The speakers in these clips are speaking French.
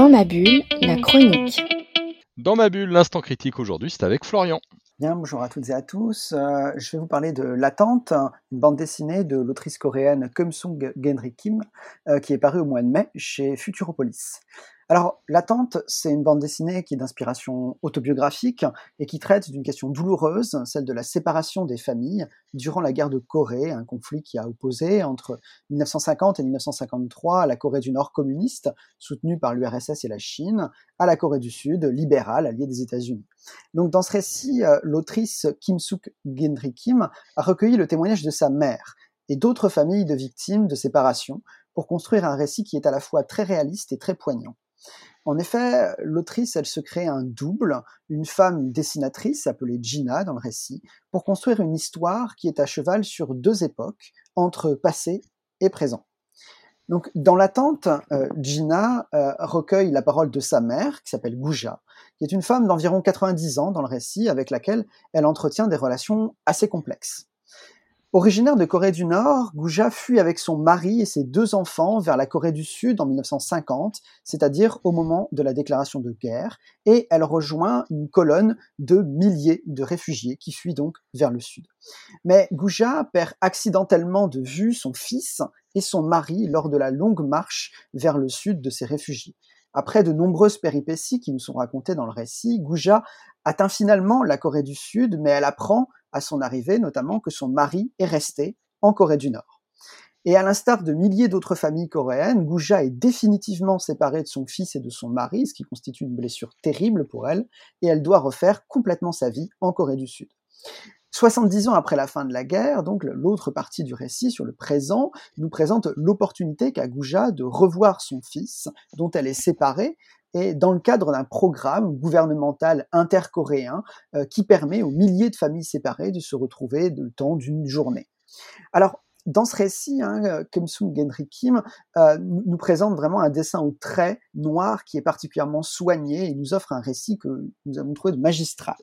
Dans ma bulle, la chronique. Dans ma bulle, l'instant critique aujourd'hui, c'est avec Florian. Bien, bonjour à toutes et à tous. Euh, je vais vous parler de L'attente, une bande dessinée de l'autrice coréenne Kum Sung Genri Kim, euh, qui est parue au mois de mai chez Futuropolis. Alors, L'attente, c'est une bande dessinée qui est d'inspiration autobiographique et qui traite d'une question douloureuse, celle de la séparation des familles durant la guerre de Corée, un conflit qui a opposé entre 1950 et 1953 la Corée du Nord communiste, soutenue par l'URSS et la Chine, à la Corée du Sud, libérale, alliée des États-Unis. Donc, dans ce récit, euh, l'autrice Kim Suk Gendri Kim a recueilli le témoignage de sa mère et d'autres familles de victimes de séparation pour construire un récit qui est à la fois très réaliste et très poignant. En effet, l'autrice, elle se crée un double, une femme dessinatrice appelée Gina dans le récit, pour construire une histoire qui est à cheval sur deux époques, entre passé et présent. Donc, dans l'attente, euh, Gina euh, recueille la parole de sa mère, qui s'appelle Gouja, qui est une femme d'environ 90 ans dans le récit, avec laquelle elle entretient des relations assez complexes. Originaire de Corée du Nord, Gouja fuit avec son mari et ses deux enfants vers la Corée du Sud en 1950, c'est-à-dire au moment de la déclaration de guerre, et elle rejoint une colonne de milliers de réfugiés qui fuient donc vers le sud. Mais Gouja perd accidentellement de vue son fils et son mari lors de la longue marche vers le sud de ces réfugiés. Après de nombreuses péripéties qui nous sont racontées dans le récit, Gouja atteint finalement la Corée du Sud, mais elle apprend à son arrivée notamment que son mari est resté en Corée du Nord. Et à l'instar de milliers d'autres familles coréennes, Gouja est définitivement séparée de son fils et de son mari, ce qui constitue une blessure terrible pour elle, et elle doit refaire complètement sa vie en Corée du Sud. 70 ans après la fin de la guerre, donc l'autre partie du récit sur le présent nous présente l'opportunité qu'a Gouja de revoir son fils, dont elle est séparée, et dans le cadre d'un programme gouvernemental intercoréen euh, qui permet aux milliers de familles séparées de se retrouver le temps d'une journée. Alors, dans ce récit, hein, euh, Sung Genri Kim euh, nous présente vraiment un dessin au trait noir qui est particulièrement soigné et nous offre un récit que nous avons trouvé magistral.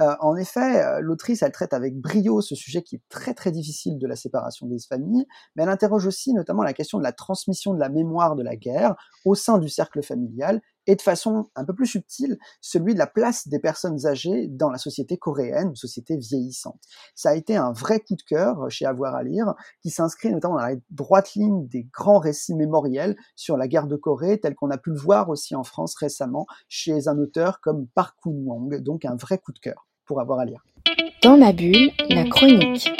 Euh, en effet, l'autrice, elle traite avec brio ce sujet qui est très très difficile de la séparation des familles, mais elle interroge aussi notamment la question de la transmission de la mémoire de la guerre au sein du cercle familial et de façon un peu plus subtile, celui de la place des personnes âgées dans la société coréenne, société vieillissante. Ça a été un vrai coup de cœur chez Avoir à lire, qui s'inscrit notamment dans la droite ligne des grands récits mémoriels sur la guerre de Corée, tel qu'on a pu le voir aussi en France récemment chez un auteur comme Park Hoon-wong, donc un vrai coup de cœur pour Avoir à lire. Dans ma bulle, la chronique.